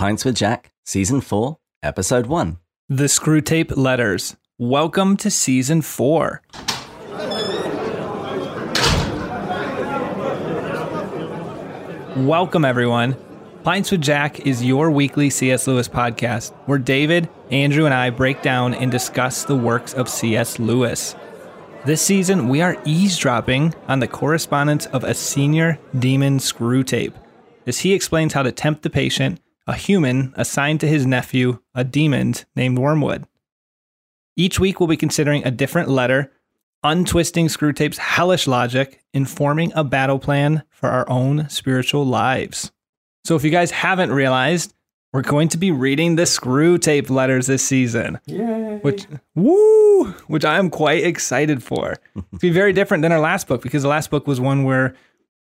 Pints with Jack, Season 4, Episode 1. The Screwtape Letters. Welcome to Season 4. Welcome, everyone. Pints with Jack is your weekly C.S. Lewis podcast where David, Andrew, and I break down and discuss the works of C.S. Lewis. This season, we are eavesdropping on the correspondence of a senior demon Screwtape as he explains how to tempt the patient, a human assigned to his nephew, a demon named Wormwood. Each week, we'll be considering a different letter, untwisting Screwtape's hellish logic, informing a battle plan for our own spiritual lives. So, if you guys haven't realized, we're going to be reading the Screwtape letters this season. Yay. Which, woo, which I am quite excited for. It's be very different than our last book because the last book was one where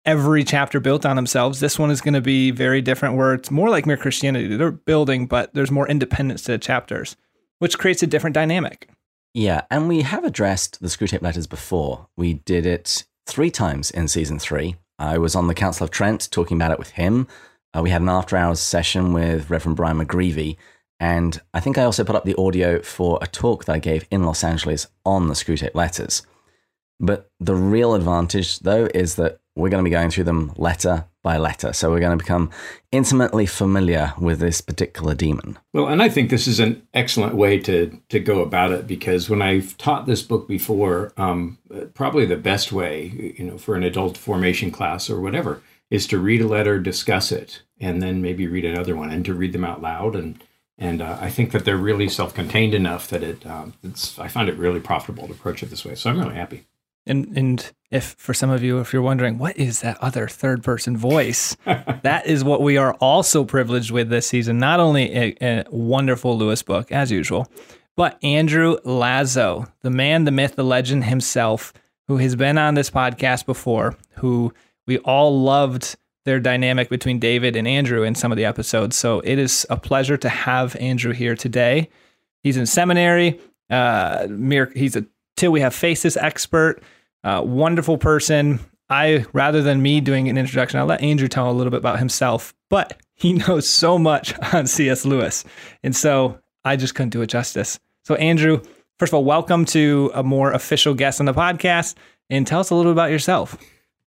every chapter built on themselves. This one is going to be very different, where it's more like Mere Christianity. They're building, but there's more independence to the chapters, which creates a different dynamic. Yeah, and we have addressed the Screwtape letters before. We did it three times in season three. I was on the Council of Trent talking about it with him. Uh, we had an after hours session with Reverend Brian McGreevy. And I think I also put up the audio for a talk that I gave in Los Angeles on the Screwtape letters. But the real advantage, though, is that we're going to be going through them letter by letter. So we're going to become intimately familiar with this particular demon. Well, and I think this is an excellent way to to go about it because when I've taught this book before, um, probably the best way, you know, for an adult formation class or whatever, is to read a letter, discuss it, and then maybe read another one, and to read them out loud. And and uh, I think that they're really self-contained enough that it um, it's I find it really profitable to approach it this way. So I'm really happy. And and if for some of you, if you're wondering what is that other third person voice, that is what we are also privileged with this season. Not only a, a wonderful Lewis book as usual, but Andrew Lazo, the man, the myth, the legend himself, who has been on this podcast before, who we all loved their dynamic between David and Andrew in some of the episodes. So it is a pleasure to have Andrew here today. He's in seminary. Uh, he's a till we have faces expert, uh, wonderful person. I rather than me doing an introduction, I'll let Andrew tell a little bit about himself. But he knows so much on C.S. Lewis, and so I just couldn't do it justice. So Andrew, first of all, welcome to a more official guest on the podcast, and tell us a little bit about yourself.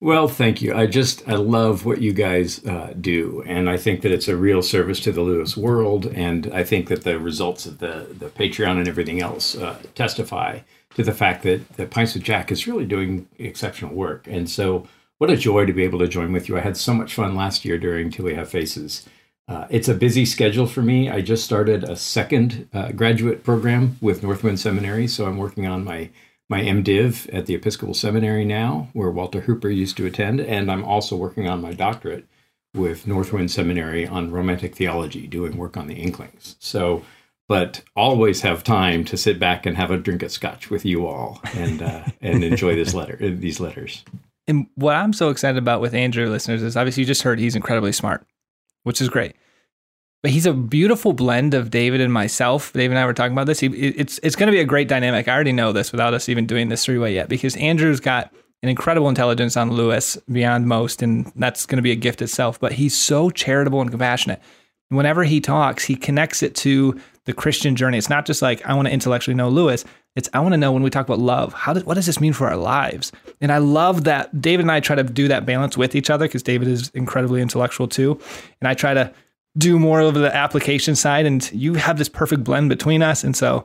Well, thank you. I just I love what you guys uh, do, and I think that it's a real service to the Lewis world. And I think that the results of the the Patreon and everything else uh, testify to the fact that that Pints with Jack is really doing exceptional work. And so, what a joy to be able to join with you. I had so much fun last year during Till We Have Faces. Uh, it's a busy schedule for me. I just started a second uh, graduate program with Northwind Seminary, so I'm working on my my MDiv at the Episcopal Seminary now, where Walter Hooper used to attend, and I'm also working on my doctorate with Northwind Seminary on Romantic Theology, doing work on the Inklings. So, but always have time to sit back and have a drink of scotch with you all and uh, and enjoy this letter, uh, these letters. And what I'm so excited about with Andrew, listeners, is obviously you just heard he's incredibly smart, which is great but he's a beautiful blend of David and myself. David and I were talking about this. He, it's it's going to be a great dynamic. I already know this without us even doing this three way yet because Andrew's got an incredible intelligence on Lewis beyond most, and that's going to be a gift itself. But he's so charitable and compassionate. Whenever he talks, he connects it to the Christian journey. It's not just like I want to intellectually know Lewis. It's I want to know when we talk about love, how does what does this mean for our lives? And I love that David and I try to do that balance with each other because David is incredibly intellectual too, and I try to do more of the application side and you have this perfect blend between us and so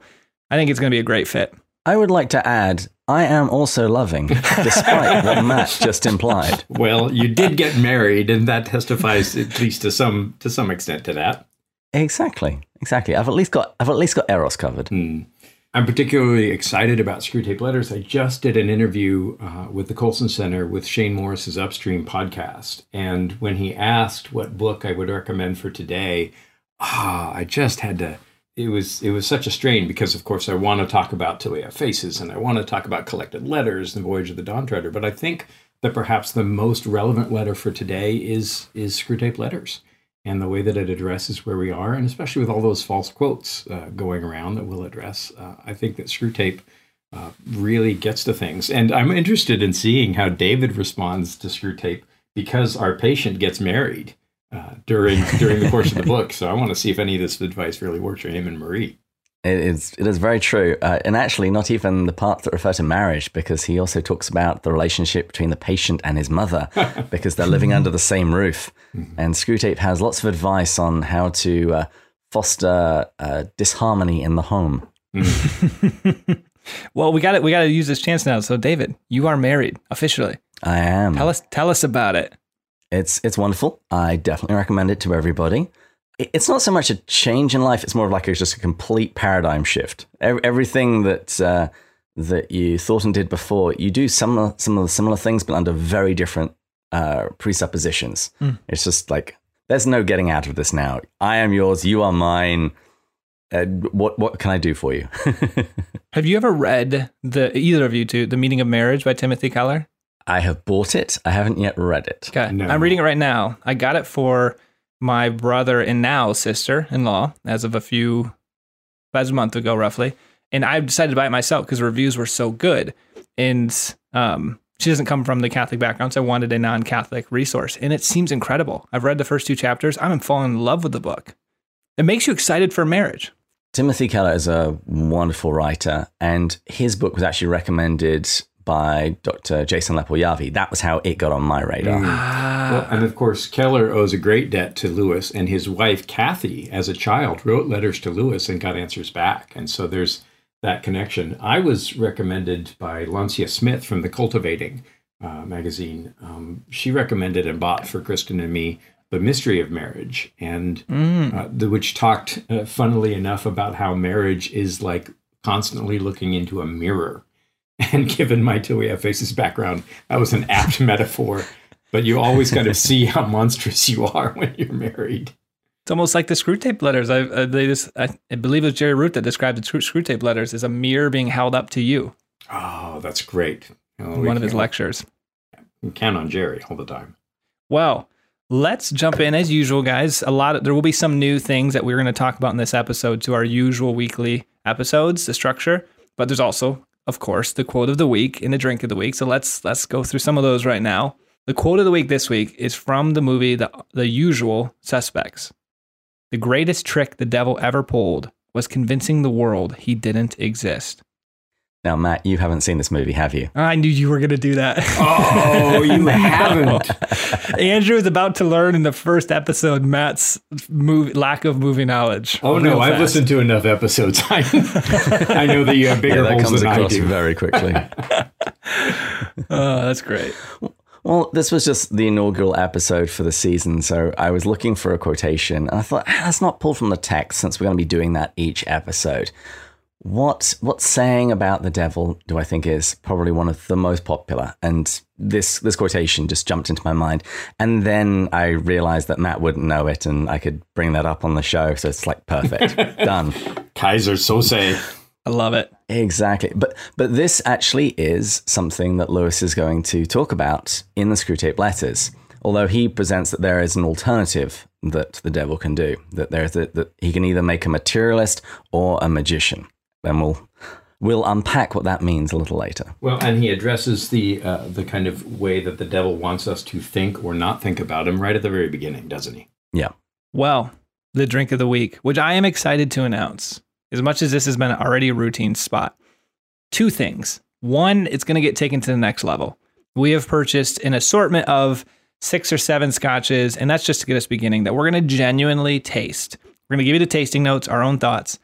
i think it's going to be a great fit I would like to add, I am also loving, despite what Matt just implied. Well, you did get married, and that testifies at least to some to some extent to that. Exactly, exactly. I've at least got I've at least got Eros covered. Hmm. I'm particularly excited about Screwtape Letters. I just did an interview uh, with the Colson Center with Shane Morris's Upstream podcast. And when he asked what book I would recommend for today, ah, I just had to. It was it was such a strain because, of course, I want to talk about Till We Have Faces and I want to talk about collected letters and the Voyage of the Dawn Treader. But I think that perhaps the most relevant letter for today is is Screwtape Letters and the way that it addresses where we are, and especially with all those false quotes uh, going around that we'll address, uh, I think that Screwtape uh, really gets to things. And I'm interested in seeing how David responds to Screwtape because our patient gets married. uh, during during the course of the book. So I want to see if any of this advice really works for him and Marie. It is, it is very true. Uh, and actually, not even the parts that refer to marriage, because he also talks about the relationship between the patient and his mother, because they're living under the same roof. And Screwtape has lots of advice on how to uh, foster uh, disharmony in the home. Well, we got to We got to use this chance now. So, David, you are married officially. I am. Tell us. Tell us about it. It's it's wonderful. I definitely recommend it to everybody. It- It's not so much a change in life; it's more of like a, just a complete paradigm shift. Everything that uh, that you thought and did before, you do some some of the similar things, but under very different uh, presuppositions. It's just like there's no getting out of this now. I am yours. You are mine. Uh, what what can I do for you? Have you ever read the either of you two, The Meaning of Marriage by Timothy Keller? I have bought it. I haven't yet read it. Okay. No. I'm reading it right now. I got it for my brother and now sister in law as of a few, about a month ago, roughly. And I decided to buy it myself because reviews were so good. And um, she doesn't come from the Catholic background, so I wanted a non Catholic resource. And it seems incredible. I've read the first two chapters. I'm falling in love with the book. It makes you excited for marriage. Timothy Keller is a wonderful writer, and his book was actually recommended by Dr. Jason Lepojärvi. That was how it got on my radar. Well, and of course, Keller owes a great debt to Lewis, and his wife Kathy, as a child, wrote letters to Lewis and got answers back, and so there's that connection. I was recommended by Lancia Smith from the Cultivating uh, magazine. Um, she recommended and bought for Kristen and me the mystery of marriage, and uh, the, which talked, uh, funnily enough, about how marriage is like constantly looking into a mirror. And given my till we have faces background, that was an apt metaphor. But you always kind of see how monstrous you are when you're married. It's almost like the Screwtape letters. I, uh, they just, I, I believe it was Jerry Root that described the screw, Screwtape letters as a mirror being held up to you. Oh, that's great. Oh, in we one of his lectures. we Count on Jerry all the time. Well, let's jump in as usual, guys. A lot of, there will be some new things that we're going to talk about in this episode to our usual weekly episodes, the structure. But there's also, of course, the quote of the week and the drink of the week. So let's let's go through some of those right now. The quote of the week this week is from the movie The The Usual Suspects. The greatest trick the devil ever pulled was convincing the world he didn't exist. Now, Matt, you haven't seen this movie, have you? I knew you were going to do that. Oh, you haven't. Andrew is about to learn in the first episode Matt's movie, lack of movie knowledge. Oh Real no, I've listened to enough episodes. I, I know that you have bigger that holes comes than I across do. very quickly. Oh, that's great. Well, this was just the inaugural episode for the season, so I was looking for a quotation, and I thought, ah, that's not pulled from the text since we're going to be doing that each episode. What what saying about the devil do I think is probably one of the most popular? And this this quotation just jumped into my mind, and then I realized that Matt wouldn't know it, and I could bring that up on the show. So it's like perfect, done. Keyser Söze. I love it. Exactly. But but this actually is something that Lewis is going to talk about in the Screwtape letters. Although he presents that there is an alternative that the devil can do, that there's a, that he can either make a materialist or a magician. And we'll we'll unpack what that means a little later. Well, and he addresses the uh, the kind of way that the devil wants us to think or not think about him right at the very beginning, doesn't he? Yeah. Well, the drink of the week, which I am excited to announce, as much as this has been already a routine spot. Two things. One, it's going to get taken to the next level. We have purchased an assortment of six or seven scotches, and that's just to get us beginning that we're going to genuinely taste. We're going to give you the tasting notes, our own thoughts.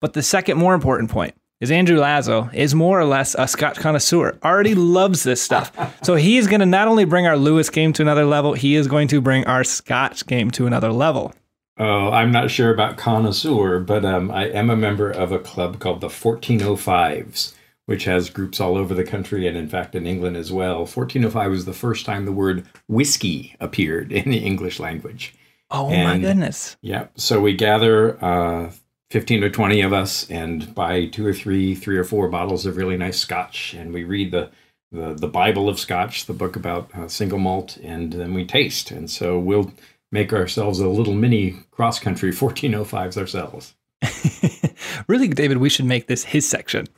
But the second, more important point is Andrew Lazo is more or less a Scotch connoisseur, already loves this stuff. So he is going to not only bring our Lewis game to another level, he is going to bring our Scotch game to another level. Oh, I'm not sure about connoisseur, but um, I am a member of a club called the 1405s, which has groups all over the country and, in fact, in England as well. 1405 was the first time the word whiskey appeared in the English language. Oh my goodness. Yeah. So we gather uh, 15 or 20 of us and buy two or three, three or four bottles of really nice scotch. And we read the, the, the Bible of Scotch, the book about uh, single malt, and then we taste. And so we'll make ourselves a little mini cross country 1405s ourselves. really, David, we should make this his section.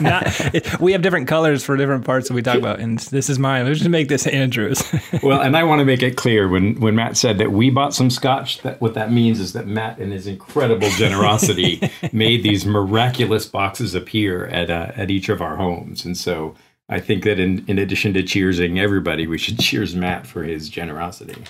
Not, it, we have different colors for different parts that we talk about, and this is mine. We should make this Andrew's. well, and I want to make it clear when when Matt said that we bought some scotch, that what that means is that Matt, in his incredible generosity, made these miraculous boxes appear at uh, at each of our homes, and so. I think that in, in addition to cheersing everybody, we should cheers Matt for his generosity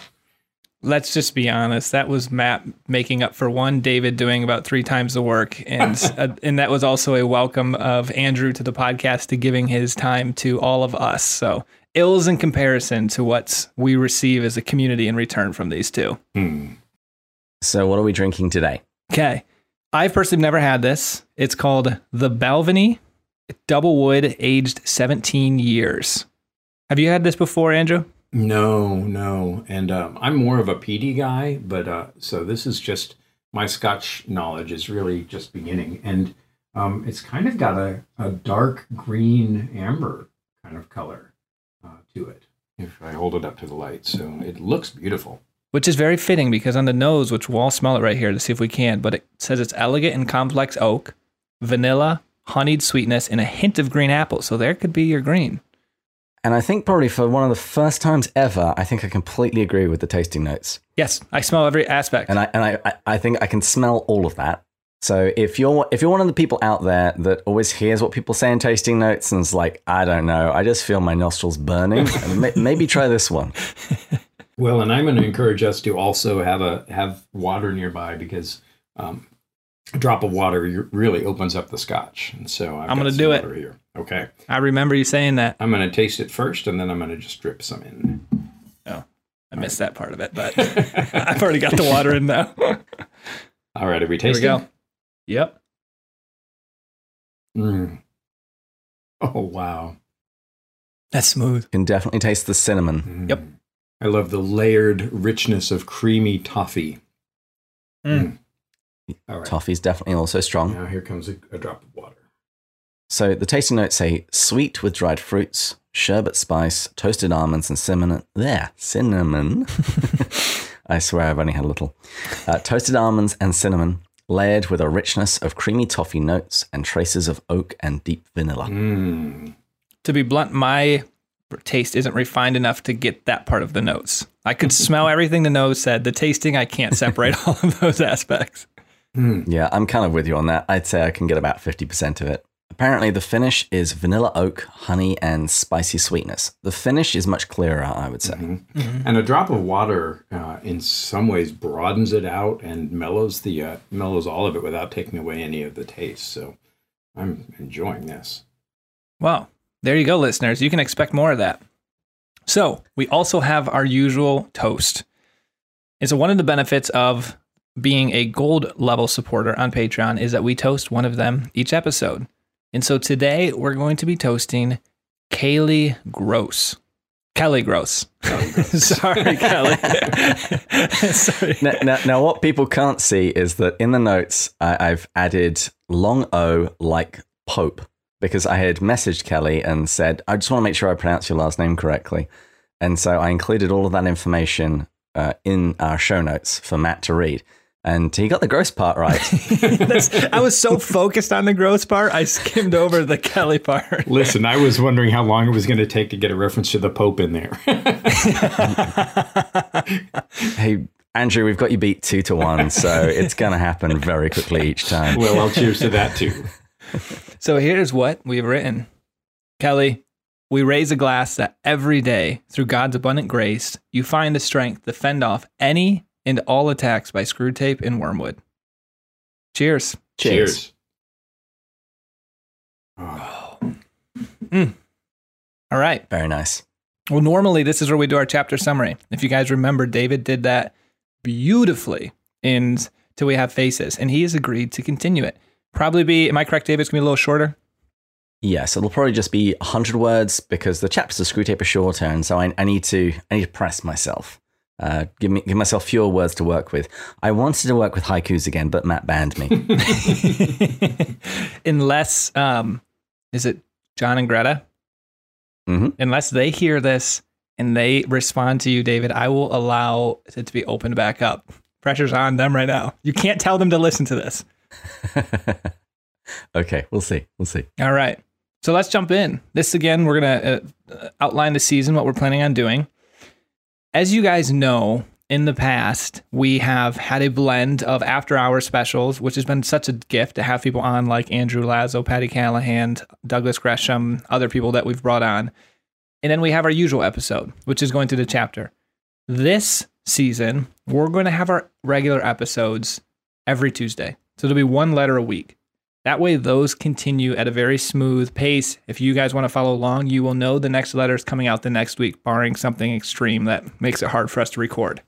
let's just be honest. That was Matt making up for one, David doing about three times the work, and uh, and that was also a welcome of Andrew to the podcast to giving his time to all of us. So ills in comparison to what we receive as a community in return from these two. Hmm. So what are we drinking today? Okay, I've personally never had this. It's called the Balvenie Double Wood, aged 17 years. Have you had this before, Andrew? No, no. And um, I'm more of a peaty guy, but uh, so this is just my Scotch knowledge is really just beginning. And um, it's kind of got a, a dark green amber kind of color uh, to it if I hold it up to the light. So it looks beautiful. Which is very fitting because on the nose, which we'll all smell it right here to see if we can, but it says it's elegant and complex oak, vanilla, honeyed sweetness, and a hint of green apple. So there could be your green. And I think probably for one of the first times ever, I think I completely agree with the tasting notes. Yes, I smell every aspect. And I and I, I think I can smell all of that. So if you're if you're one of the people out there that always hears what people say in tasting notes and is like, I don't know, I just feel my nostrils burning, maybe try this one. Well, and I'm going to encourage us to also have a have water nearby because um, a drop of water really opens up the scotch. And so i am going to do it here. Okay. I remember you saying that. I'm going to taste it first, and then I'm going to just drip some in. Oh, I missed right. that part of it, but I've already got the water in now. All right, are we tasting? Here we go. Yep. Mm. Oh wow, that's smooth. Can definitely taste the cinnamon. Mm. Yep. I love the layered richness of creamy toffee. Mm. mm. Toffee's definitely also strong. Now here comes a, a drop of water. So the tasting notes say sweet with dried fruits, sherbet spice, toasted almonds, and cinnamon. There, cinnamon. I swear I've only had a little. Uh, toasted almonds and cinnamon, layered with a richness of creamy toffee notes and traces of oak and deep vanilla. Mm. To be blunt, my taste isn't refined enough to get that part of the notes. I could smell everything the nose said. The tasting, I can't separate all of those aspects. Mm. Yeah, I'm kind of with you on that. I'd say I can get about 50% of it. Apparently, the finish is vanilla oak, honey, and spicy sweetness. The finish is much clearer, I would say. Mm-hmm. Mm-hmm. And a drop of water, uh, in some ways, broadens it out and mellows the uh, mellows all of it without taking away any of the taste. So, I'm enjoying this. Well, there you go, listeners. You can expect more of that. So, we also have our usual toast. And so, one of the benefits of being a gold level supporter on Patreon is that we toast one of them each episode. And so today we're going to be toasting Kaylee Gross. Kelly Gross. Sorry, Kelly. Sorry. Now, now, now, what people can't see is that in the notes, I, I've added long O like Pope because I had messaged Kelly and said, I just want to make sure I pronounce your last name correctly. And so I included all of that information uh, in our show notes for Matt to read and he got the gross part right. I was so focused on the gross part, I skimmed over the Kelly part. Listen, I was wondering how long it was going to take to get a reference to the Pope in there. hey, Andrew, we've got you beat two to one, so it's going to happen very quickly each time. Well, I'll cheers to that too. So here's what we've written Kelly, we raise a glass that every day, through God's abundant grace, you find the strength to fend off any and all attacks by Screwtape and Wormwood. Cheers. Cheers. Oh. Mm. All right. Very nice. Well, normally this is where we do our chapter summary. If you guys remember, David did that beautifully in Till We Have Faces, and he has agreed to continue it. Probably be, am I correct, David? It's going to be a little shorter. Yes, it'll probably just be 100 words because the chapters of Screwtape are shorter, and so I, I need to I need to press myself. Uh, give me give myself fewer words to work with. I wanted to work with haikus again, but Matt banned me. Unless, um, is it John and Greta? Mm-hmm. Unless they hear this and they respond to you, David, I will allow it to be opened back up. Pressure's on them right now. You can't tell them to listen to this. okay, we'll see. We'll see. All right. So let's jump in. This again, we're going to uh, outline the season, what we're planning on doing. As you guys know, in the past, we have had a blend of after hour specials, which has been such a gift to have people on like Andrew Lazo, Patti Callahan, Douglas Gresham, other people that we've brought on. And then we have our usual episode, which is going through the chapter. This season, we're going to have our regular episodes every Tuesday. So there'll be one letter a week. That way, those continue at a very smooth pace. If you guys want to follow along, you will know the next letter is coming out the next week, barring something extreme that makes it hard for us to record.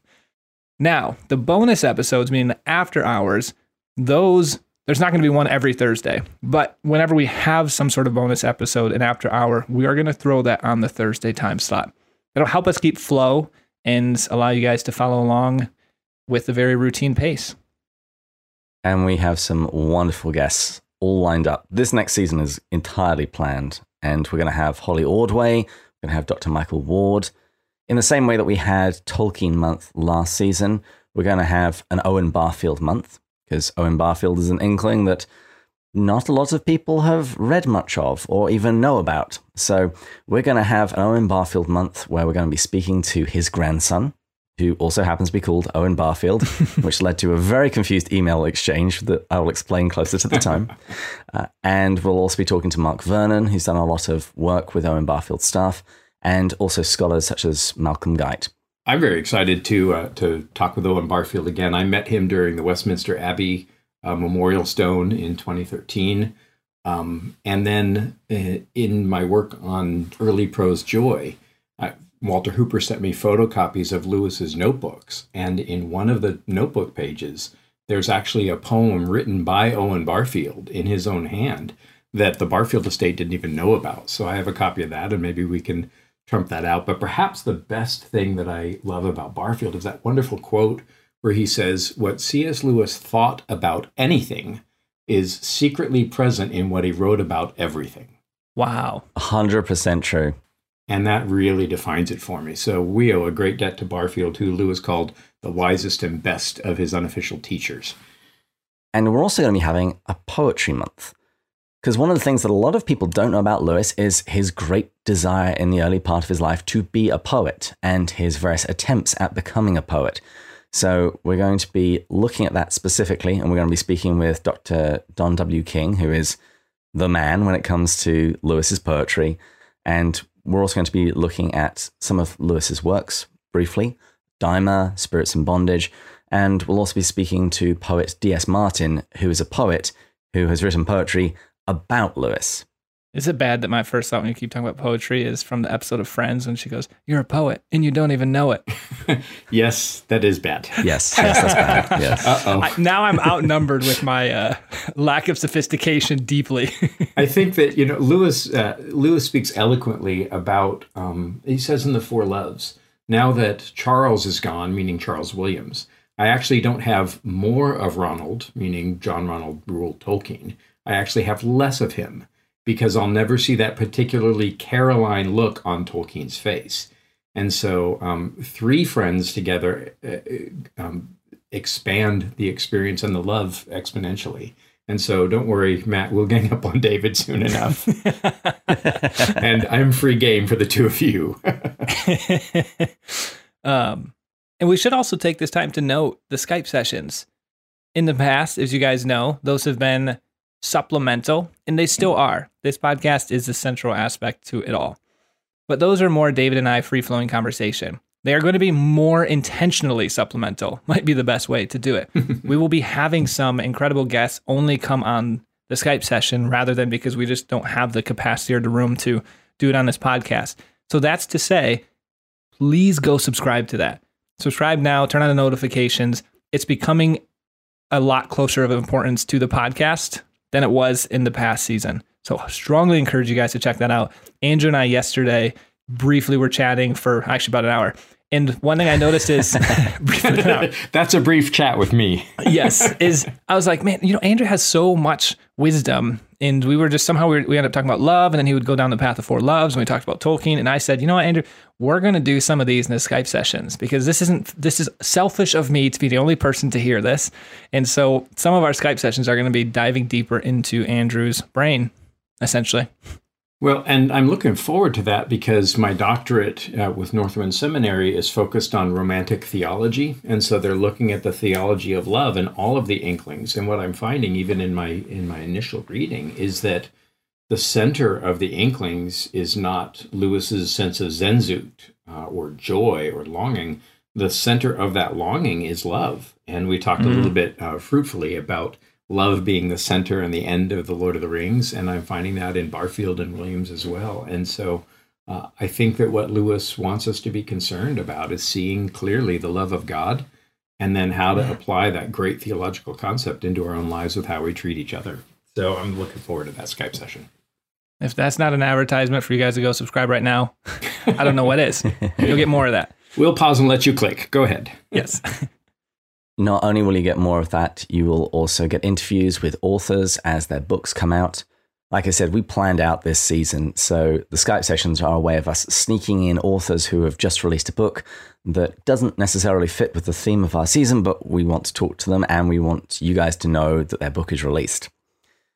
Now, the bonus episodes, meaning the after hours, those there's not going to be one every Thursday, but whenever we have some sort of bonus episode and after hour, we are going to throw that on the Thursday time slot. It'll help us keep flow and allow you guys to follow along with a very routine pace. And we have some wonderful guests all lined up. This next season is entirely planned, and we're going to have Holly Ordway, we're going to have Dr. Michael Ward. In the same way that we had Tolkien month last season, we're going to have an Owen Barfield month, because Owen Barfield is an inkling that not a lot of people have read much of or even know about. So we're going to have an Owen Barfield month where we're going to be speaking to his grandson, who also happens to be called Owen Barfield, which led to a very confused email exchange that I will explain closer to the time. Uh, and we'll also be talking to Mark Vernon, who's done a lot of work with Owen Barfield staff, and also scholars such as Malcolm Guite. I'm very excited to uh, to talk with Owen Barfield again. I met him during the Westminster Abbey uh, Memorial Stone in 2013. Um, and then uh, in my work on early prose joy, Walter Hooper sent me photocopies of Lewis's notebooks, and in one of the notebook pages, there's actually a poem written by Owen Barfield in his own hand that the Barfield estate didn't even know about. So I have a copy of that, and maybe we can trump that out. But perhaps the best thing that I love about Barfield is that wonderful quote where he says, What C.S. Lewis thought about anything is secretly present in what he wrote about everything. Wow. 100% true. And that really defines it for me. So we owe a great debt to Barfield, who Lewis called the wisest and best of his unofficial teachers. And we're also going to be having a poetry month. Because one of the things that a lot of people don't know about Lewis is his great desire in the early part of his life to be a poet and his various attempts at becoming a poet. So we're going to be looking at that specifically, and we're going to be speaking with Dr. Don W. King, who is the man when it comes to Lewis's poetry. And we're also going to be looking at some of Lewis's works briefly Dymer, Spirits in Bondage, and we'll also be speaking to poet D.S. Martin, who is a poet who has written poetry about Lewis. Is it bad that my first thought when you keep talking about poetry is from the episode of Friends when she goes, You're a poet and you don't even know it? yes, that is bad. Yes, yes, that's bad. Yes. I, now I'm outnumbered with my uh, lack of sophistication deeply. I think that, you know, Lewis, uh, Lewis speaks eloquently about, um, he says in The Four Loves, now that Charles is gone, meaning Charles Williams, I actually don't have more of Ronald, meaning John Ronald Reuel Tolkien. I actually have less of him because I'll never see that particularly Caroline look on Tolkien's face. And so, um, three friends together uh, uh, um, expand the experience and the love exponentially. And so, don't worry, Matt, we'll gang up on David soon enough. and I'm free game for the two of you. um, and we should also take this time to note the Skype sessions. In the past, as you guys know, those have been supplemental, and they still mm-hmm. are. This podcast is the central aspect to it all. But those are more David and I free flowing conversation. They are going to be more intentionally supplemental, might be the best way to do it. we will be having some incredible guests only come on the Skype session rather than because we just don't have the capacity or the room to do it on this podcast. So that's to say, please go subscribe to that. Subscribe now, turn on the notifications. It's becoming a lot closer of importance to the podcast than it was in the past season. So strongly encourage you guys to check that out. Andrew and I yesterday briefly were chatting for actually about an hour, And one thing I noticed is that's a brief chat with me. yes, is I was like, man, you know, Andrew has so much wisdom, and we were just somehow we, were, we ended up talking about love, and then he would go down the path of four loves, and we talked about Tolkien, and I said, you know what, Andrew, we're going to do some of these in the Skype sessions because this isn't this is selfish of me to be the only person to hear this, and so some of our Skype sessions are going to be diving deeper into Andrew's brain, essentially. Well, and I'm looking forward to that because my doctorate uh, with Northwind Seminary is focused on romantic theology, and so they're looking at the theology of love and all of the inklings. And what I'm finding, even in my in my initial reading, is that the center of the inklings is not Lewis's sense of Sehnsucht uh, or joy or longing. The center of that longing is love, and we talked mm-hmm. a little bit uh, fruitfully about love being the center and the end of the Lord of the Rings, and I'm finding that in Barfield and Williams as well. And so uh, I think that what Lewis wants us to be concerned about is seeing clearly the love of God, and then how to apply that great theological concept into our own lives with how we treat each other. So I'm looking forward to that Skype session. If that's not an advertisement for you guys to go subscribe right now, I don't know what is. You'll get more of that. We'll pause and let you click. Go ahead. Yes. Not only will you get more of that, you will also get interviews with authors as their books come out. Like I said, we planned out this season, so the Skype sessions are a way of us sneaking in authors who have just released a book that doesn't necessarily fit with the theme of our season, but we want to talk to them and we want you guys to know that their book is released.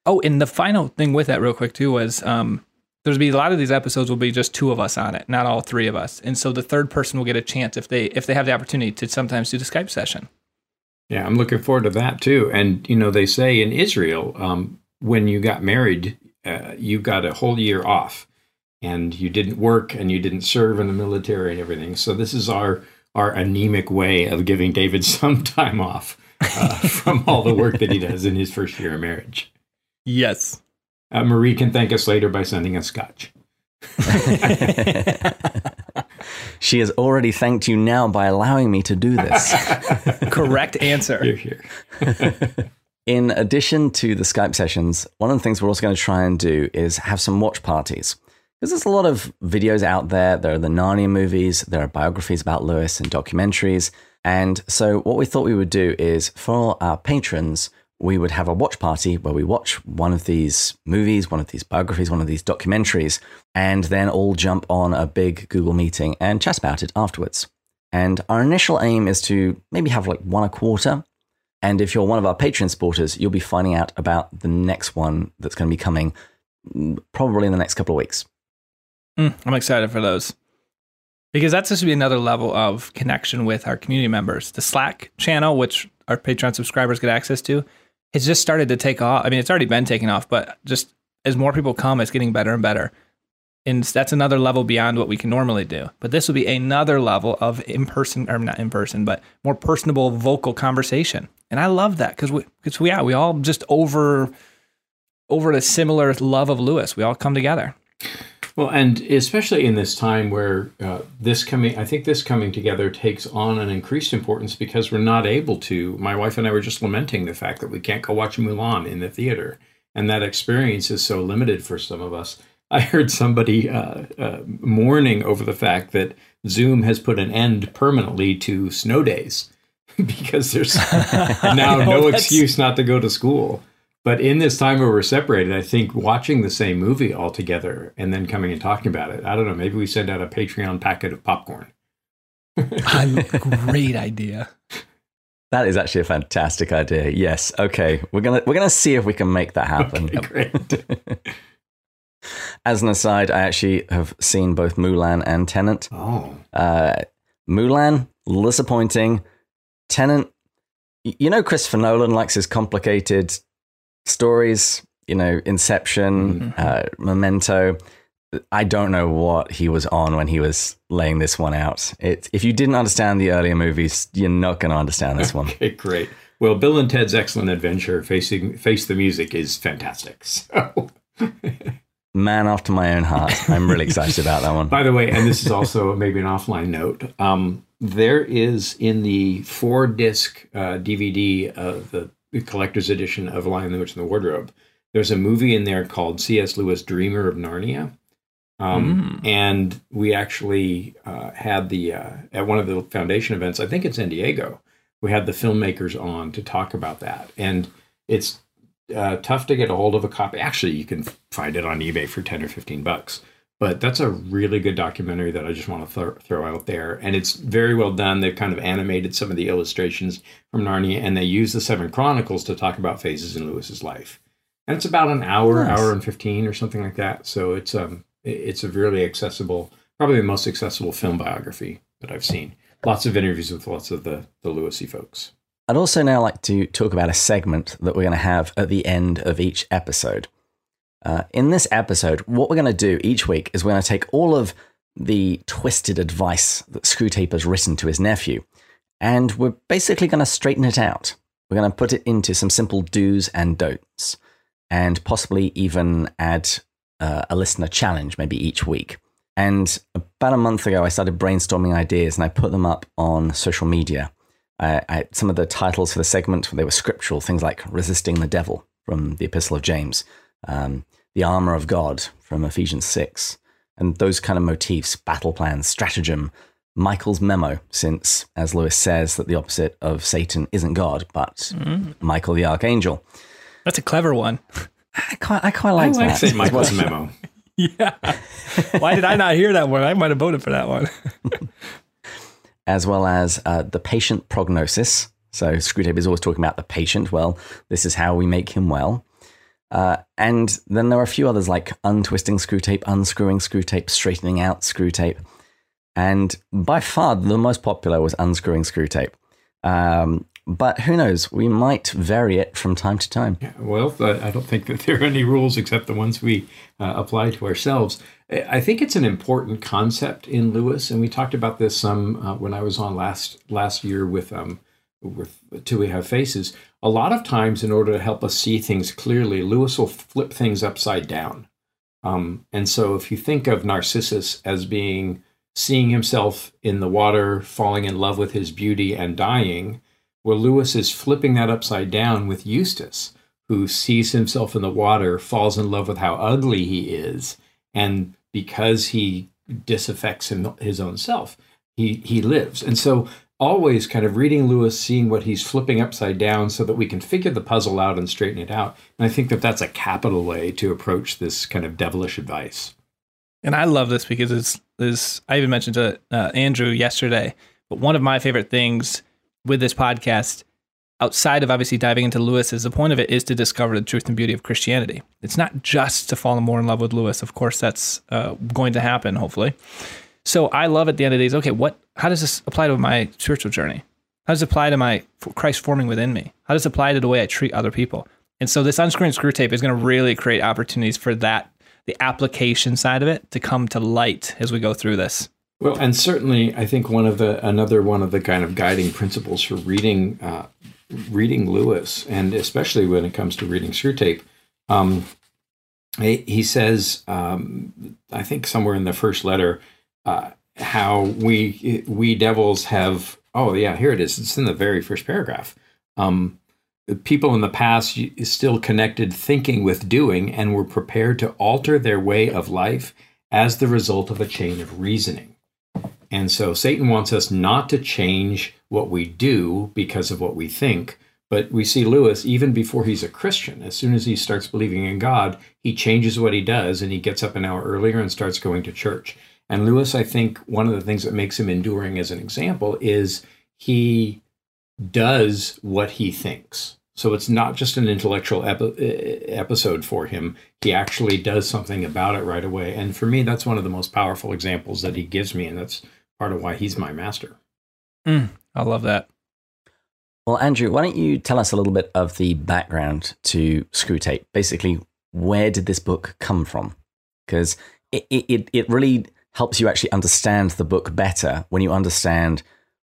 Oh, and the final thing with that, real quick, too, was um, there's be a lot of these episodes will be just two of us on it, not all three of us, and so the third person will get a chance if they if they have the opportunity to sometimes do the Skype session. Yeah, I'm looking forward to that too. And you know, they say in Israel, um, when you got married, uh, you got a whole year off, and you didn't work and you didn't serve in the military and everything. So this is our our anemic way of giving David some time off uh, from all the work that he does in his first year of marriage. Yes. Uh, Marie can thank us later by sending us scotch. she has already thanked you now by allowing me to do this. Correct answer. Here, here. In addition to the Skype sessions, one of the things we're also going to try and do is have some watch parties. Because there's a lot of videos out there. There are the Narnia movies, there are biographies about Lewis and documentaries. And so, what we thought we would do is for our patrons, we would have a watch party where we watch one of these movies, one of these biographies, one of these documentaries, and then all jump on a big Google meeting and chat about it afterwards. And our initial aim is to maybe have like one a quarter. And if you're one of our Patreon supporters, you'll be finding out about the next one that's going to be coming mm, probably in the next couple of weeks. Mm, I'm excited for those because that's just to be another level of connection with our community members. The Slack channel, which our Patreon subscribers get access to, it's just started to take off. I mean, it's already been taking off, but just as more people come, it's getting better and better. And that's another level beyond what we can normally do. But this will be another level of in person, or not in person, but more personable vocal conversation. And I love that because we, because we, yeah, we all just over, over the similar love of Lewis. We all come together. Well, and especially in this time where uh, this coming, I think this coming together takes on an increased importance because we're not able to. My wife and I were just lamenting the fact that we can't go watch Mulan in the theater, and that experience is so limited for some of us. I heard somebody uh, uh, mourning over the fact that Zoom has put an end permanently to snow days because there's now no excuse not to go to school. But in this time where we're separated, I think watching the same movie all together and then coming and talking about it, I don't know, maybe we send out a Patreon packet of popcorn. great idea. That is actually a fantastic idea. Yes. Okay. We're gonna we're gonna see if we can make that happen. Okay, great. As an aside, I actually have seen both Mulan and Tenet. Oh. Uh, Mulan, disappointing. Tenet, you know, Christopher Nolan likes his complicated stories, you know, Inception, mm-hmm. uh, Memento. I don't know what he was on when he was laying this one out. It, if you didn't understand the earlier movies, you're not going to understand this one. Okay, great. Well, Bill and Ted's Excellent Adventure, facing face the music, is fantastic. So. Man after my own heart. I'm really excited about that one. By the way, and this is also maybe an offline note. Um, there is in the four disc uh, DVD of the collector's edition of Lion, the Witch, and the Wardrobe. There's a movie in there called C.S. Lewis Dreamer of Narnia. Um, mm. And we actually uh, had the, uh, at one of the foundation events, I think it's in Diego, we had the filmmakers on to talk about that. And it's uh, tough to get a hold of a copy. Actually, you can find it on eBay for 10 or 15 bucks. But that's a really good documentary that I just want to th- throw out there. And it's very well done. They've kind of animated some of the illustrations from Narnia, and they use the Seven Chronicles to talk about phases in Lewis's life. And it's about an hour, nice. hour and 15 or something like that. So it's um it's a really accessible, probably the most accessible film biography that I've seen. Lots of interviews with lots of the, the Lewisy folks. I'd also now like to talk about a segment that we're going to have at the end of each episode. Uh, in this episode, what we're going to do each week is we're going to take all of the twisted advice that Screwtape has written to his nephew, and we're basically going to straighten it out. We're going to put it into some simple do's and don'ts, and possibly even add uh, a listener challenge maybe each week. And about a month ago, I started brainstorming ideas and I put them up on social media. I, I, some of the titles for the segment they were scriptural, things like "Resisting the Devil" from the Epistle of James, um, "The Armor of God" from Ephesians six, and those kind of motifs, battle plans, stratagem, Michael's memo, since, as Lewis says, that the opposite of Satan isn't God, but mm. Michael the Archangel. That's a clever one. I quite, I quite like, I like that. St. Michael's memo. yeah. Why did I not hear that one? I might have voted for that one. as well as uh, the patient prognosis. So Screwtape is always talking about the patient. Well, this is how we make him well. Uh, and then there are a few others like untwisting Screwtape, unscrewing Screwtape, straightening out Screwtape. And by far the most popular was unscrewing Screwtape. Um, but who knows? We might vary it from time to time. Yeah, well, I don't think that there are any rules except the ones we uh, apply to ourselves. I think it's an important concept in Lewis, and we talked about this some uh, when I was on last last year with um, with Till We Have Faces. A lot of times, in order to help us see things clearly, Lewis will flip things upside down. Um, and so, if you think of Narcissus as being seeing himself in the water, falling in love with his beauty, and dying well, Lewis is flipping that upside down with Eustace, who sees himself in the water, falls in love with how ugly he is, and because he disaffects him, his own self, he he lives. And so always kind of reading Lewis, seeing what he's flipping upside down so that we can figure the puzzle out and straighten it out. And I think that that's a capital way to approach this kind of devilish advice. And I love this because it's, I even mentioned to uh, Andrew yesterday, but one of my favorite things with this podcast, outside of obviously diving into Lewis, is the point of it is to discover the truth and beauty of Christianity. It's not just to fall more in love with Lewis. Of course, that's uh, going to happen, hopefully. So I love at the end of the day, okay, what? How does this apply to my spiritual journey? How does it apply to my Christ forming within me? How does it apply to the way I treat other people? And so this unscrewing Screwtape is going to really create opportunities for that, the application side of it, to come to light as we go through this. Well, and certainly, I think one of the another one of the kind of guiding principles for reading uh, reading Lewis, and especially when it comes to reading Screwtape, um, he, he says, um, I think somewhere in the first letter, uh, how we we devils have. Oh yeah, here it is. It's in the very first paragraph. Um, people in the past still connected thinking with doing, and were prepared to alter their way of life as the result of a chain of reasoning. And so Satan wants us not to change what we do because of what we think. But we see Lewis, even before he's a Christian, as soon as he starts believing in God, he changes what he does and he gets up an hour earlier and starts going to church. And Lewis, I think one of the things that makes him enduring as an example is he does what he thinks. So it's not just an intellectual epi- episode for him. He actually does something about it right away. And for me, that's one of the most powerful examples that he gives me. And that's part of why he's my master. Mm, I love that. Well, Andrew, why don't you tell us a little bit of the background to Screwtape? Basically, where did this book come from? Because it, it, it really helps you actually understand the book better when you understand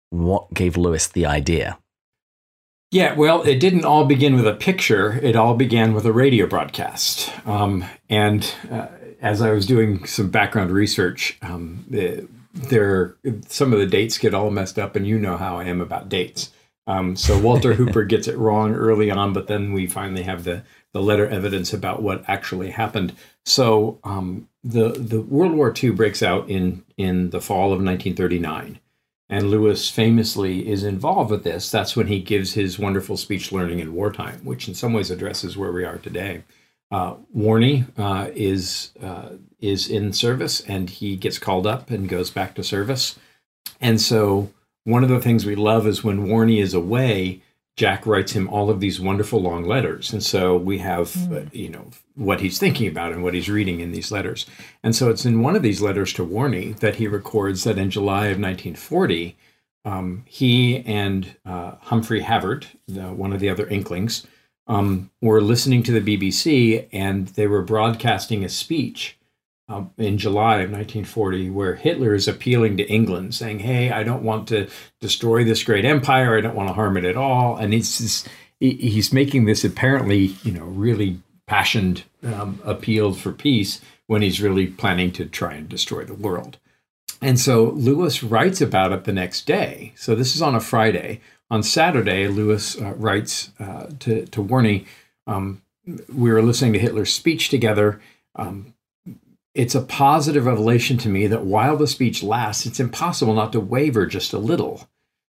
what gave Lewis the idea. Yeah, well, it didn't all begin with a picture. It all began with a radio broadcast. Um, and uh, as I was doing some background research, um, there some of the dates get all messed up, and you know how I am about dates. Um, so Walter Hooper gets it wrong early on, but then we finally have the the letter evidence about what actually happened. So um, the the World War II breaks out in in the fall of 1939, and Lewis famously is involved with this. That's when he gives his wonderful speech learning in wartime, which in some ways addresses where we are today. Uh, Warnie uh, is uh, is in service, and he gets called up and goes back to service. And so, one of the things we love is when Warnie is away, Jack writes him all of these wonderful long letters. And so we have, mm. uh, you know, what he's thinking about and what he's reading in these letters. And so it's in one of these letters to Warnie that he records that in July of 1940, um, he and uh, Humphrey Havard, the, one of the other Inklings, um, were listening to the BBC and they were broadcasting a speech um, in July of 1940, where Hitler is appealing to England, saying, "Hey, I don't want to destroy this great empire. I don't want to harm it at all." And he's he's making this apparently, you know, really passionate um, appeal for peace when he's really planning to try and destroy the world. And so Lewis writes about it the next day. So this is on a Friday. On Saturday, Lewis uh, writes uh, to to Warnie. Um, we were listening to Hitler's speech together. Um, it's a positive revelation to me that while the speech lasts, it's impossible not to waver just a little.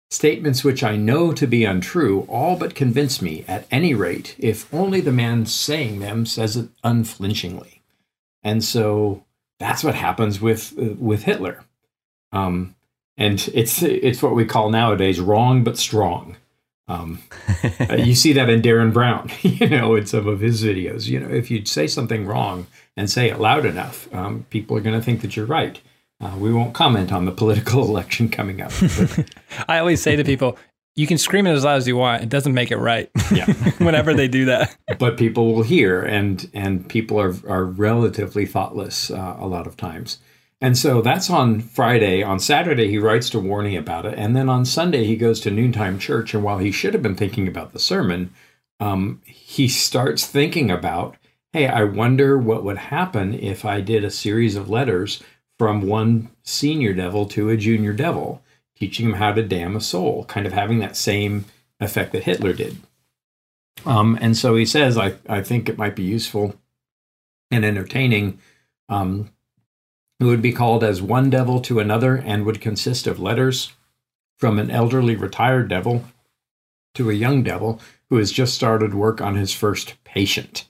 Statements which I know to be untrue all but convince me, at any rate, if only the man saying them says it unflinchingly. And so that's what happens with with Hitler. Um, and it's it's what we call nowadays wrong but strong. Um, uh, you see that in Derren Brown, you know, in some of his videos. You know, if you say something wrong and say it loud enough, um, people are going to think that you're right. Uh, we won't comment on the political election coming up. I always say to people, you can scream it as loud as you want. It doesn't make it right. Yeah. Whenever they do that. But people will hear, and and people are are relatively thoughtless uh, a lot of times. And so that's on Friday. On Saturday, he writes to Warnie about it. And then on Sunday, he goes to noontime church. And while he should have been thinking about the sermon, um, he starts thinking about hey, I wonder what would happen if I did a series of letters from one senior devil to a junior devil, teaching him how to damn a soul, kind of having that same effect that Hitler did. Um, and so he says, I, I think it might be useful and entertaining um, who would be called as one devil to another and would consist of letters from an elderly retired devil to a young devil who has just started work on his first patient.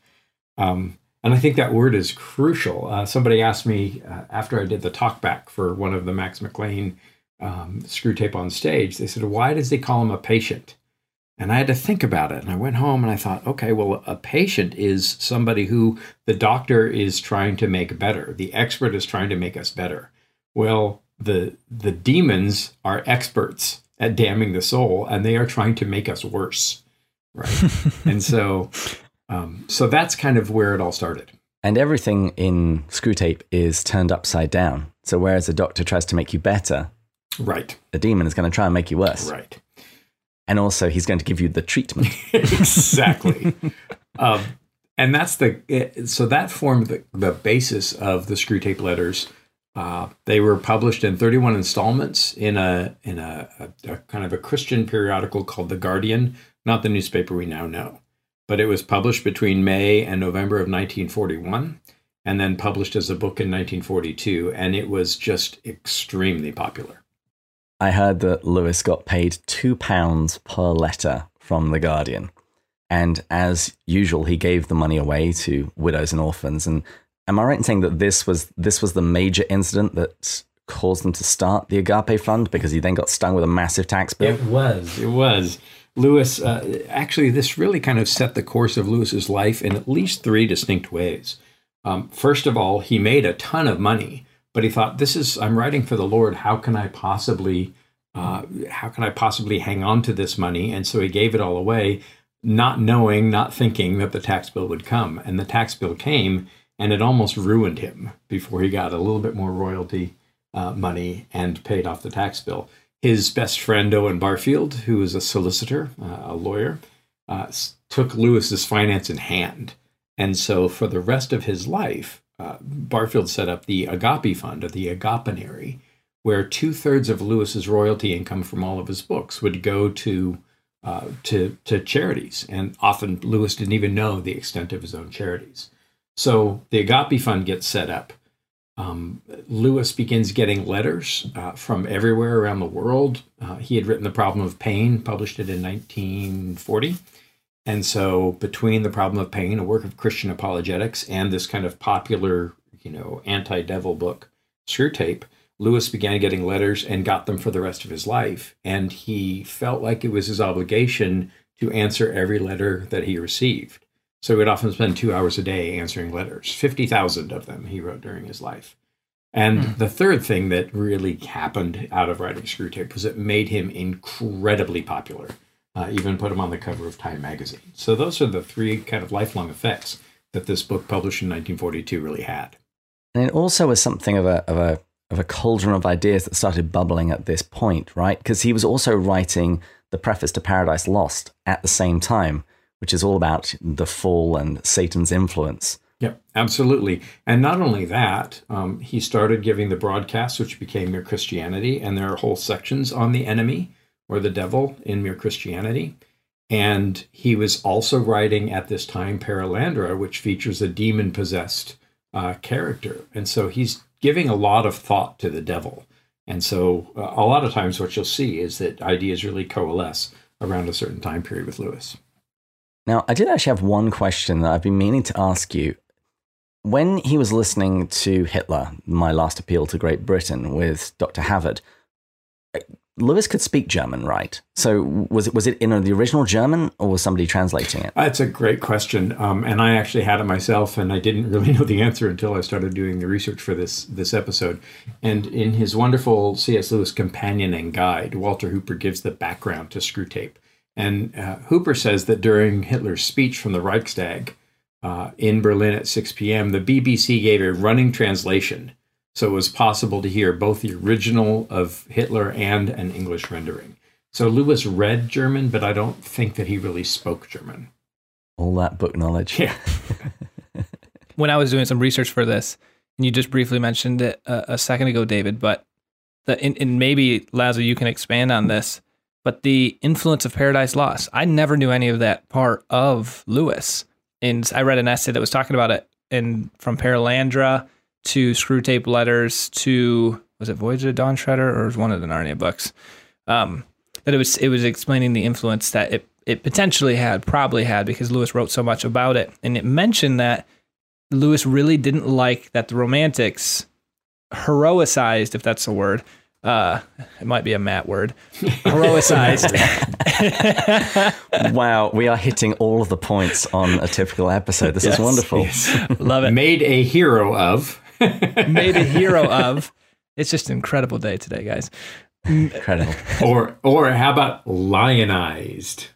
Um, and I think that word is crucial. Uh, somebody asked me uh, after I did the talkback for one of the Max McLean um, Screwtape on stage, they said, Why does he call him a patient? And I had to think about it. And I went home and I thought, okay, well, a patient is somebody who the doctor is trying to make better. The expert is trying to make us better. Well, the the demons are experts at damning the soul, and they are trying to make us worse, right? and so, um, so that's kind of where it all started. And everything in Screwtape is turned upside down. So whereas a doctor tries to make you better, right, a demon is going to try and make you worse, right and also he's going to give you the treatment. exactly. um, and that's the so that formed the, the basis of the Screwtape letters. Uh, they were published in 31 installments in a in a, a, a, kind of a Christian periodical called The Guardian, not the newspaper we now know, but it was published between May and November of 1941, and then published as a book in 1942, and it was just extremely popular. I heard that Lewis got paid two pounds per letter from The Guardian. And as usual, he gave the money away to widows and orphans. And am I right in saying that this was this was the major incident that caused them to start the Agape Fund because he then got stung with a massive tax bill? It was. It was. Lewis, uh, actually, this really kind of set the course of Lewis's life in at least three distinct ways. Um, first of all, he made a ton of money but he thought, "This is I'm writing for the Lord. How can I possibly, uh, how can I possibly hang on to this money?" And so he gave it all away, not knowing, not thinking that the tax bill would come. And the tax bill came, and it almost ruined him before he got a little bit more royalty uh, money and paid off the tax bill. His best friend Owen Barfield, who is a solicitor, uh, a lawyer, uh, took Lewis's finance in hand. And so for the rest of his life, uh, Barfield set up the Agape Fund, or the Agapenary, where two thirds of Lewis's royalty income from all of his books would go to uh, to to charities, and often Lewis didn't even know the extent of his own charities. So the Agape Fund gets set up. Um, Lewis begins getting letters uh, from everywhere around the world. Uh, he had written The Problem of Pain, published it in 1940. And so, between The Problem of Pain, a work of Christian apologetics, and this kind of popular, you know, anti devil book, Screwtape, Lewis began getting letters and got them for the rest of his life. And he felt like it was his obligation to answer every letter that he received. So he would often spend two hours a day answering letters, 50,000 of them he wrote during his life. And mm. the third thing that really happened out of writing Screwtape was it made him incredibly popular, uh, even put him on the cover of Time magazine. So those are the three kind of lifelong effects that this book published in 1942 really had. And it also was something of a, of a of a cauldron of ideas that started bubbling at this point, right? Because he was also writing the preface to Paradise Lost at the same time, which is all about the fall and Satan's influence. Yep, absolutely. And not only that, um, he started giving the broadcasts, which became Mere Christianity, and there are whole sections on the enemy or the devil in Mere Christianity. And he was also writing at this time Perelandra, which features a demon possessed uh, character. And so he's giving a lot of thought to the devil. And so, uh, a lot of times, what you'll see is that ideas really coalesce around a certain time period with Lewis. Now, I did actually have one question that I've been meaning to ask you. When he was listening to Hitler, My Last Appeal to Great Britain, with Dr. Havard, Lewis could speak German, right? So was it was it in the original German or was somebody translating it? That's a great question, um, and I actually had it myself, and I didn't really know the answer until I started doing the research for this this episode. And in his wonderful C.S. Lewis companion and guide, Walter Hooper gives the background to Screwtape, and uh, Hooper says that during Hitler's speech from the Reichstag uh, in Berlin at 6 p.m., the BBC gave a running translation so it was possible to hear both the original of Hitler and an English rendering. So Lewis read German, but I don't think that he really spoke German. All that book knowledge. Yeah. when I was doing some research for this, and you just briefly mentioned it a, a second ago, David, but the, and, and maybe Lazo, you can expand on this, but the influence of Paradise Lost. I never knew any of that part of Lewis. And I read an essay that was talking about it in from Perelandra to Screwtape Letters to was it Voyage of Dawn Treader or was one of the Narnia books? Um, that it was it was explaining the influence that it it potentially had, probably had, because Lewis wrote so much about it, and it mentioned that Lewis really didn't like that the Romantics heroicized, if that's a word. Uh, it might be a Matt word. Heroicized. wow, we are hitting all of the points on a typical episode. This yes, is wonderful. Yes. Love it. Made a hero of. made a hero of. It's just an incredible day today, guys. Incredible. or or how about lionized?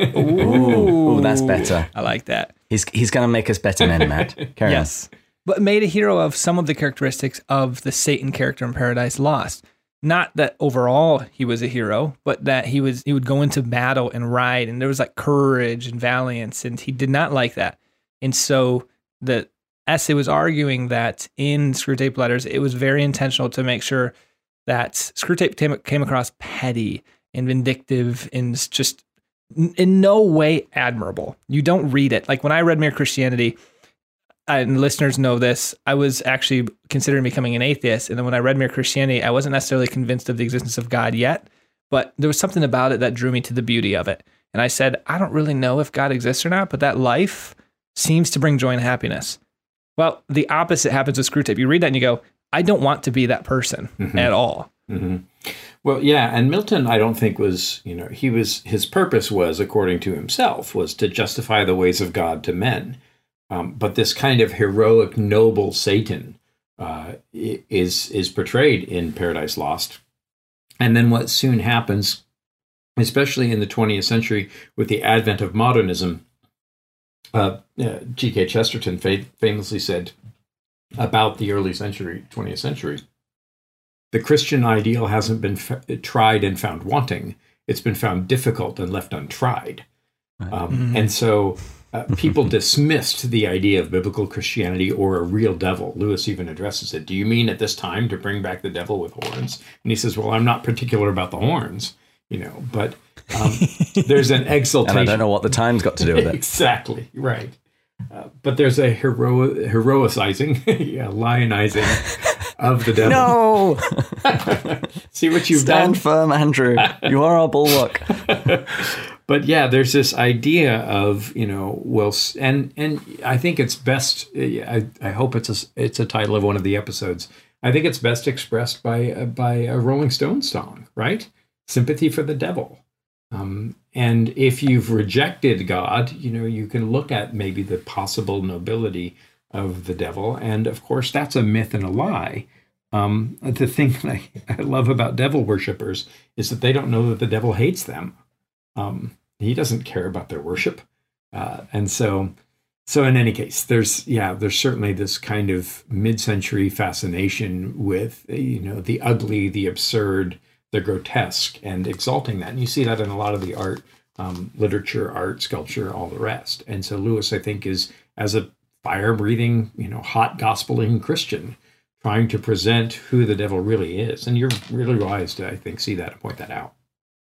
Ooh, Ooh, that's better. I like that. He's he's going to make us better men, Matt. Carry yes. On. But made a hero of some of the characteristics of the Satan character in Paradise Lost. Not that overall he was a hero, but that he was he would go into battle and ride and there was like courage and valiance and he did not like that. And so the essay was arguing that in Screwtape Letters, it was very intentional to make sure that Screwtape came across petty and vindictive and just in no way admirable. You don't read it. Like when I read Mere Christianity, and listeners know this, I was actually considering becoming an atheist. And then when I read Mere Christianity, I wasn't necessarily convinced of the existence of God yet, but there was something about it that drew me to the beauty of it. And I said, I don't really know if God exists or not, but that life seems to bring joy and happiness. Well, the opposite happens with Screwtape. You read that and you go, I don't want to be that person mm-hmm. at all. Mm-hmm. Well, yeah, and Milton, I don't think was, you know, he was his purpose was, according to himself, was to justify the ways of God to men. Um, but this kind of heroic, noble Satan uh, is is portrayed in Paradise Lost, and then what soon happens, especially in the 20th century, with the advent of modernism, uh, uh, G.K. Chesterton famously said about the early century, 20th century, the Christian ideal hasn't been f- tried and found wanting; it's been found difficult and left untried. Right. Um, mm-hmm. And so uh, people dismissed the idea of biblical Christianity or a real devil. Lewis even addresses it. Do you mean at this time to bring back the devil with horns? And he says, "Well, I'm not particular about the horns, you know, but Um, there's an exaltation. And I don't know what the time's got to do with it. exactly right. Uh, but there's a hero heroicizing, yeah, lionizing of the devil. No, See what you've stand done. firm, Andrew. You are our bulwark. but yeah, there's this idea of you know, well, and and I think it's best. I, I hope it's a it's a title of one of the episodes. I think it's best expressed by uh, by a Rolling Stones song, right? Sympathy for the devil. Um, and if you've rejected God, you know, you can look at maybe the possible nobility of the devil, and of course, that's a myth and a lie. Um, the thing that I, I love about devil worshippers is that they don't know that the devil hates them. Um, he doesn't care about their worship, uh, and so, so in any case, there's yeah, there's certainly this kind of mid-century fascination with you know the ugly, the absurd, the grotesque, and exalting that. And you see that in a lot of the art, um, literature, art, sculpture, all the rest. And so Lewis, I think, is as a fire-breathing, you know, hot gospeling Christian, trying to present who the devil really is. And you're really wise to, I think, see that and point that out.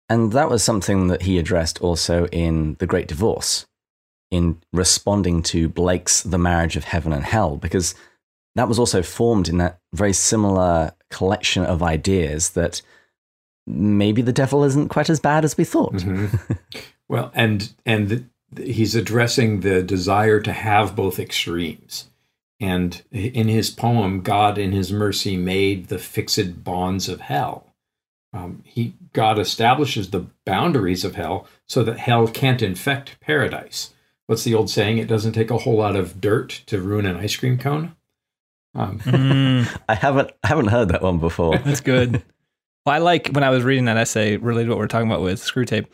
And that was something that he addressed also in The Great Divorce, in responding to Blake's The Marriage of Heaven and Hell, because that was also formed in that very similar collection of ideas that maybe the devil isn't quite as bad as we thought. Mhm. well, and and the, he's addressing the desire to have both extremes. And in his poem, God in His mercy made the fixed bonds of hell. Um, he God establishes the boundaries of hell so that hell can't infect paradise. What's the old saying? It doesn't take a whole lot of dirt to ruin an ice cream cone. Um, Mm, I haven't I haven't heard that one before. that's good. Well, I like when I was reading that essay related to what we're talking about with Screwtape.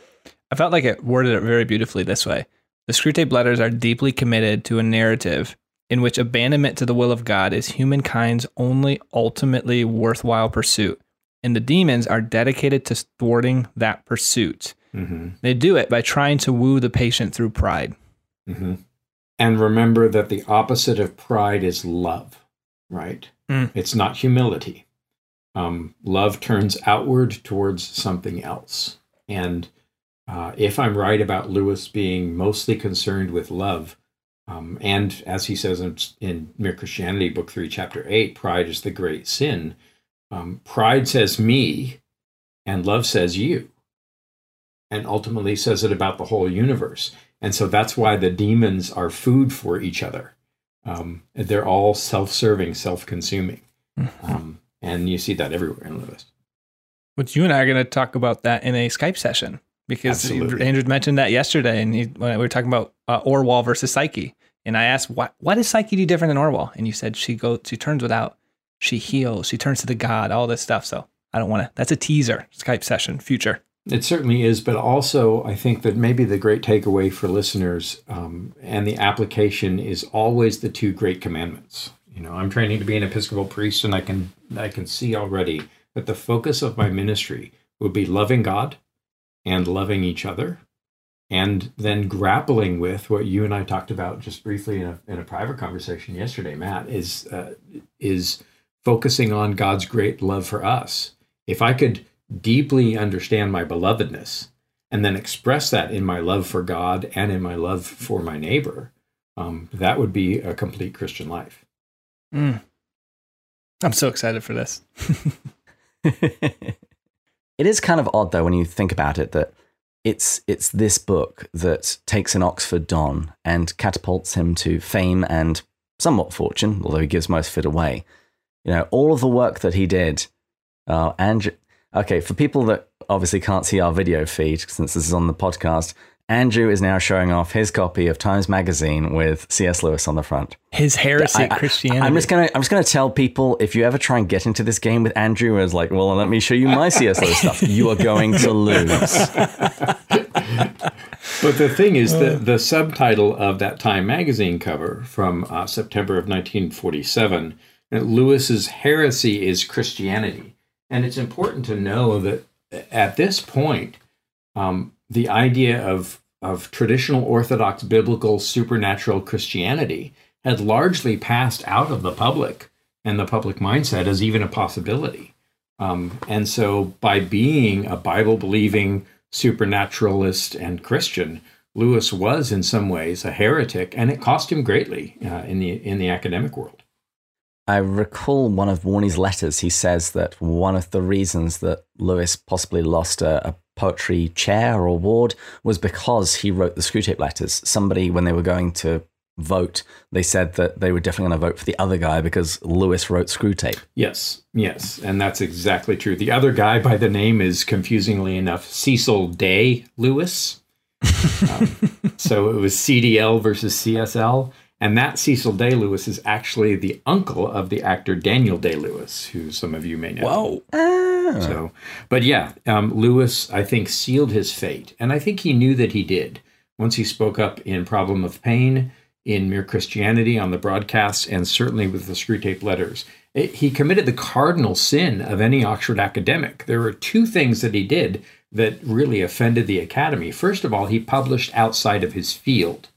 I felt like it worded it very beautifully this way. The Screwtape letters are deeply committed to a narrative in which abandonment to the will of God is humankind's only ultimately worthwhile pursuit. And the demons are dedicated to thwarting that pursuit. mhm. They do it by trying to woo the patient through pride. hmm And remember that the opposite of pride is love, right? Mm. It's not humility. Um, love turns outward towards something else. And uh, if I'm right about Lewis being mostly concerned with love, um, and as he says in, in Mere Christianity, Book 3, Chapter 8, pride is the great sin. Um, pride says me, and love says you, and ultimately says it about the whole universe. And so that's why the demons are food for each other. Um, they're all self serving, self consuming. Um, and you see that everywhere in Lewis. Which you and I are going to talk about that in a Skype session because Absolutely. Andrew mentioned that yesterday, and he, when we were talking about uh, Orual versus Psyche, and I asked, "What what does Psyche do different than Orual?" And you said she goes, she turns without, she heals, she turns to the God, all this stuff. So I don't want to. That's a teaser Skype session, future. It certainly is, but also I think that maybe the great takeaway for listeners um, and the application is always the two great commandments. You know, I'm training to be an Episcopal priest, and I can I can see already that the focus of my ministry would be loving God and loving each other, and then grappling with what you and I talked about just briefly in a, in a private conversation yesterday. Matt is uh, is focusing on God's great love for us. If I could deeply understand my belovedness and then express that in my love for God and in my love for my neighbor, um, that would be a complete Christian life. Mm. I'm so excited for this. it is kind of odd though when you think about it that it's it's this book that takes an Oxford Don and catapults him to fame and somewhat fortune, although he gives most of it away. You know, all of the work that he did. Uh, and okay, for people that obviously can't see our video feed since this is on the podcast, Andrew is now showing off his copy of Times Magazine with C.S. Lewis on the front. His heresy, I- I- Christianity. I'm just gonna I'm just gonna tell people if you ever try and get into this game with Andrew as like, well, let me show you my C.S. Lewis stuff, you are going to lose. But the thing is, the, the subtitle of that Time magazine cover from uh, September of 1947, that Lewis's heresy is Christianity. And it's important to know that at this point, um, the idea of, of traditional Orthodox biblical supernatural Christianity had largely passed out of the public and the public mindset as even a possibility. Um, and so, by being a Bible believing, supernaturalist and Christian, Lewis was in some ways a heretic, and it cost him greatly uh, in the in the academic world. I recall one of Warnie's letters. He says that one of the reasons that Lewis possibly lost a, a poetry chair or award was because he wrote the Screwtape letters. Somebody, when they were going to vote, they said that they were definitely going to vote for the other guy because Lewis wrote Screwtape. Yes, yes, and that's exactly true. The other guy by the name is confusingly enough Cecil Day Lewis. um, so it was CDL versus CSL. And that Cecil Day Lewis is actually the uncle of the actor Daniel Day Lewis, who some of you may know. Whoa. Ah. So, but yeah, um, Lewis, I think, sealed his fate. And I think he knew that he did. Once he spoke up in Problem of Pain, in Mere Christianity on the broadcasts, and certainly with the Screwtape letters. It, he committed the cardinal sin of any Oxford academic. There were two things that he did that really offended the academy. First of all, he published outside of his field.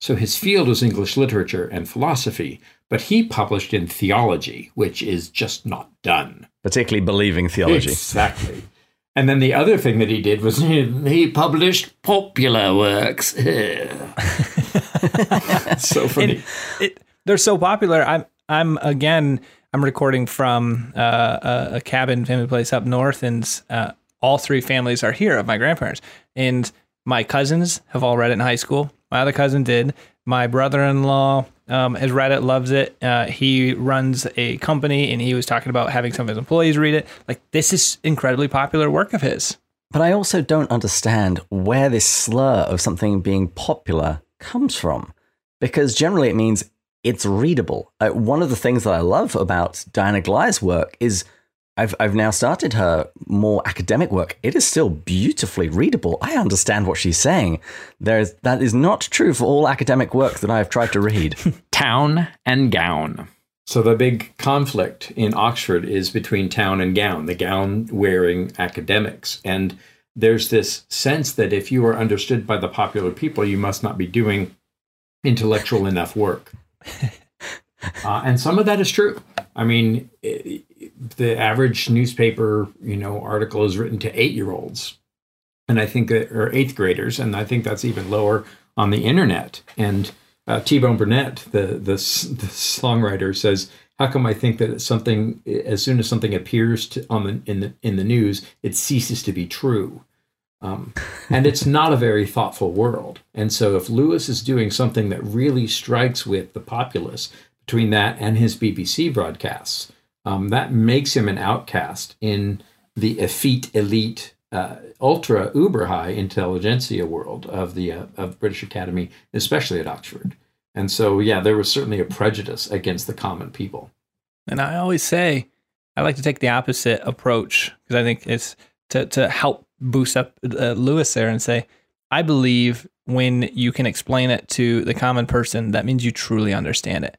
So his field was English literature and philosophy, but he published in theology, which is just not done. Particularly believing theology. Exactly. And then the other thing that he did was he published popular works. so funny. It, they're so popular. I'm I'm again I'm recording from uh, a, a, cabin family place up north, and uh, all three families are here of my grandparents. And my cousins have all read it in high school. My other cousin did. My brother-in-law um, has read it, loves it. Uh, he runs a company, and he was talking about having some of his employees read it. Like this is incredibly popular work of his. But I also don't understand where this slur of something being popular comes from, because generally it means it's readable. Uh, one of the things that I love about Diana Glyer's work is I've I've now started her more academic work. It is still beautifully readable. I understand what she's saying. There's that is not true for all academic work that I have tried to read. town and gown. So the big conflict in Oxford is between town and gown, the gown wearing academics. And there's this sense that if you are understood by the popular people, you must not be doing intellectual enough work. Uh, and some of that is true. I mean, it, the average newspaper, you know, article is written to eight-year-olds, and I think that, or eighth graders, and I think that's even lower on the internet. And uh, T-Bone Burnett, the, the the songwriter, says, "How come I think that something, as soon as something appears to, on the in the in the news, it ceases to be true." Um, and it's not a very thoughtful world. And so, if Lewis is doing something that really strikes with the populace between that and his BBC broadcasts, um, that makes him an outcast in the effete, elite, uh, ultra uber high intelligentsia world of the uh, of British Academy, especially at Oxford. And so, yeah, there was certainly a prejudice against the common people. And I always say, I like to take the opposite approach because I think it's to to help boost up uh, Lewis there and say, I believe when you can explain it to the common person, that means you truly understand it.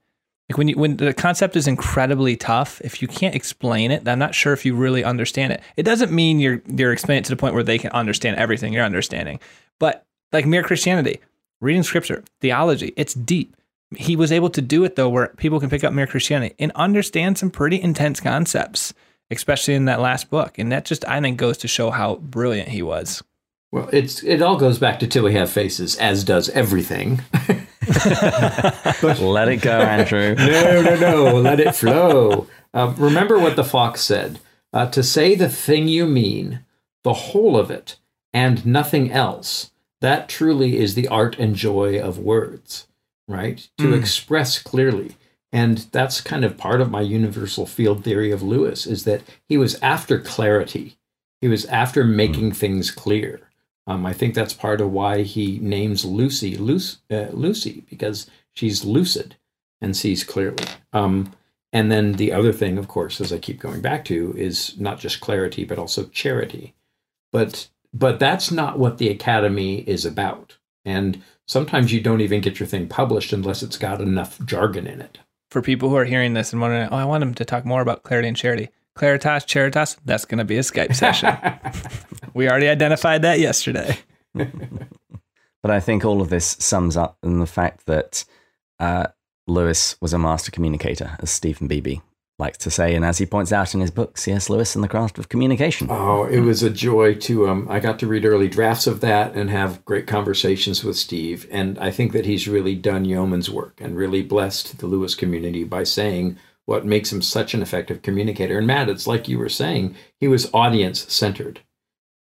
Like when you, when the concept is incredibly tough, if you can't explain it, I'm not sure if you really understand it. It doesn't mean you're you're explaining it to the point where they can understand everything you're understanding. But like mere Christianity, reading scripture, theology, it's deep. He was able to do it though, where people can pick up mere Christianity and understand some pretty intense concepts, especially in that last book. And that just I think goes to show how brilliant he was. Well, it's it all goes back to till we have faces, as does everything. let it go, Andrew. no, no, no. Let it flow. Uh, remember what the fox said uh, to say the thing you mean, the whole of it, and nothing else. That truly is the art and joy of words, right? To mm. express clearly. And that's kind of part of my universal field theory of Lewis is that he was after clarity. He was after making mm. things clear. Um, I think that's part of why he names Lucy Lucy, uh, Lucy because she's lucid and sees clearly. Um, and then the other thing, of course, as I keep going back to, is not just clarity but also charity. But but that's not what the academy is about. And sometimes you don't even get your thing published unless it's got enough jargon in it. For people who are hearing this and wondering, oh, I want them to talk more about clarity and charity. Claritas, Charitas, that's going to be a Skype session. we already identified that yesterday. but I think all of this sums up in the fact that uh, Lewis was a master communicator, as Steven Beebe likes to say, and as he points out in his book, C.S. Lewis and the Craft of Communication. Oh, it was a joy to um I got to read early drafts of that and have great conversations with Steve. And I think that he's really done yeoman's work and really blessed the Lewis community by saying what makes him such an effective communicator. And Matt, it's like you were saying, he was audience centered.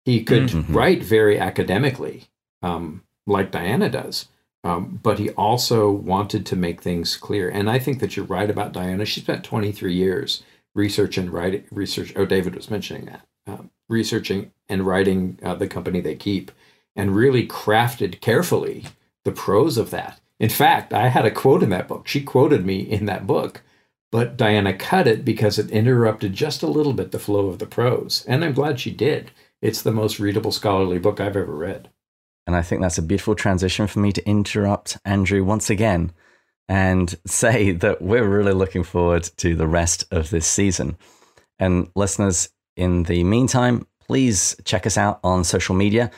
He could Mhm. write very academically, um, like Diana does. Um, but he also wanted to make things clear. And I think that you're right about Diana. She spent 23 years research and writing, research. Oh, David was mentioning that. Um, researching and writing uh, the company they keep and really crafted carefully the prose of that. In fact, I had a quote in that book. She quoted me in that book, but Diana cut it because it interrupted just a little bit the flow of the prose. And I'm glad she did. It's the most readable scholarly book I've ever read. And I think that's a beautiful transition for me to interrupt Andrew once again and say that we're really looking forward to the rest of this season. And listeners, in the meantime, please check us out on social media.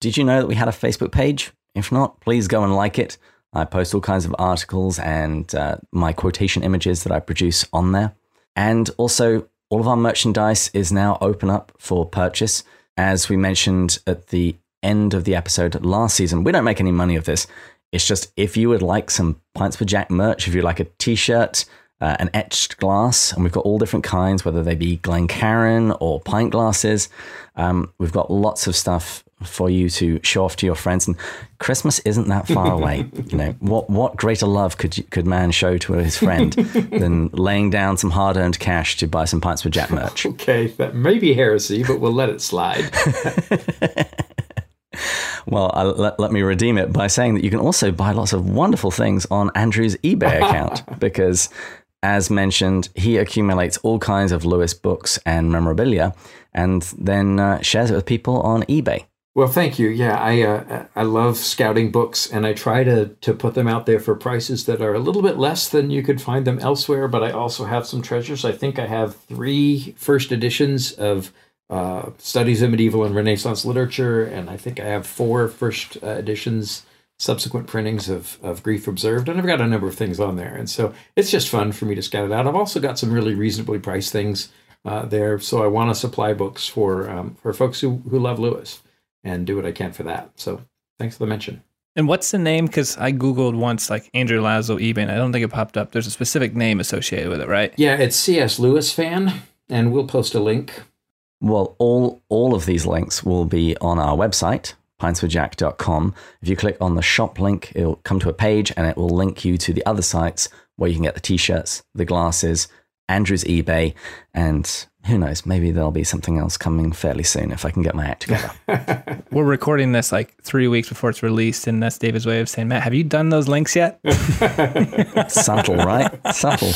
Did you know that we had a Facebook page? If not, please go and like it. I post all kinds of articles and uh, my quotation images that I produce on there. And also, all of our merchandise is now open up for purchase. As we mentioned at the end of the episode last season, we don't make any money of this. It's just if you would like some Pints for Jack merch, if you'd like a t shirt, uh, an etched glass, and we've got all different kinds, whether they be Glencairn or pint glasses. Um, we've got lots of stuff for you to show off to your friends. And Christmas isn't that far away. You know what? What greater love could you, could man show to his friend than laying down some hard earned cash to buy some Pints with Jack merch? Okay, that may be heresy, but we'll let it slide. Well, let, let me redeem it by saying that you can also buy lots of wonderful things on Andrew's eBay account because, as mentioned, he accumulates all kinds of Lewis books and memorabilia and then uh, shares it with people on eBay. Well, thank you. Yeah, I uh, I love scouting books, and I try to to put them out there for prices that are a little bit less than you could find them elsewhere. But I also have some treasures. I think I have three first editions of uh, Studies of Medieval and Renaissance Literature, and I think I have four first uh, editions, subsequent printings of of Grief Observed, and I've got a number of things on there. And so it's just fun for me to scout it out. I've also got some really reasonably priced things uh, there, so I want to supply books for um, for folks who who love Lewis and do what I can for that. So thanks for the mention. And what's the name? Because I Googled once, like Andrew Lazo eBay, I don't think it popped up. There's a specific name associated with it, right? Yeah, it's C.S. Lewis fan, and we'll post a link. Well, all all of these links will be on our website, pintswithjack.com. If you click on the shop link, it'll come to a page and it will link you to the other sites where you can get the t-shirts, the glasses, Andrew's eBay, and who knows, maybe there'll be something else coming fairly soon if I can get my act together. We're recording this like three weeks before it's released, and that's David's way of saying, Matt, have you done those links yet? Subtle, right? Subtle.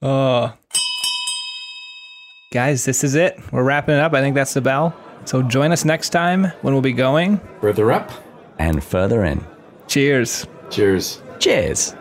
Oh. Guys, this is it. We're wrapping it up. I think that's the bell. So join us next time when we'll be going. Further up. And further in. Cheers. Cheers. Cheers.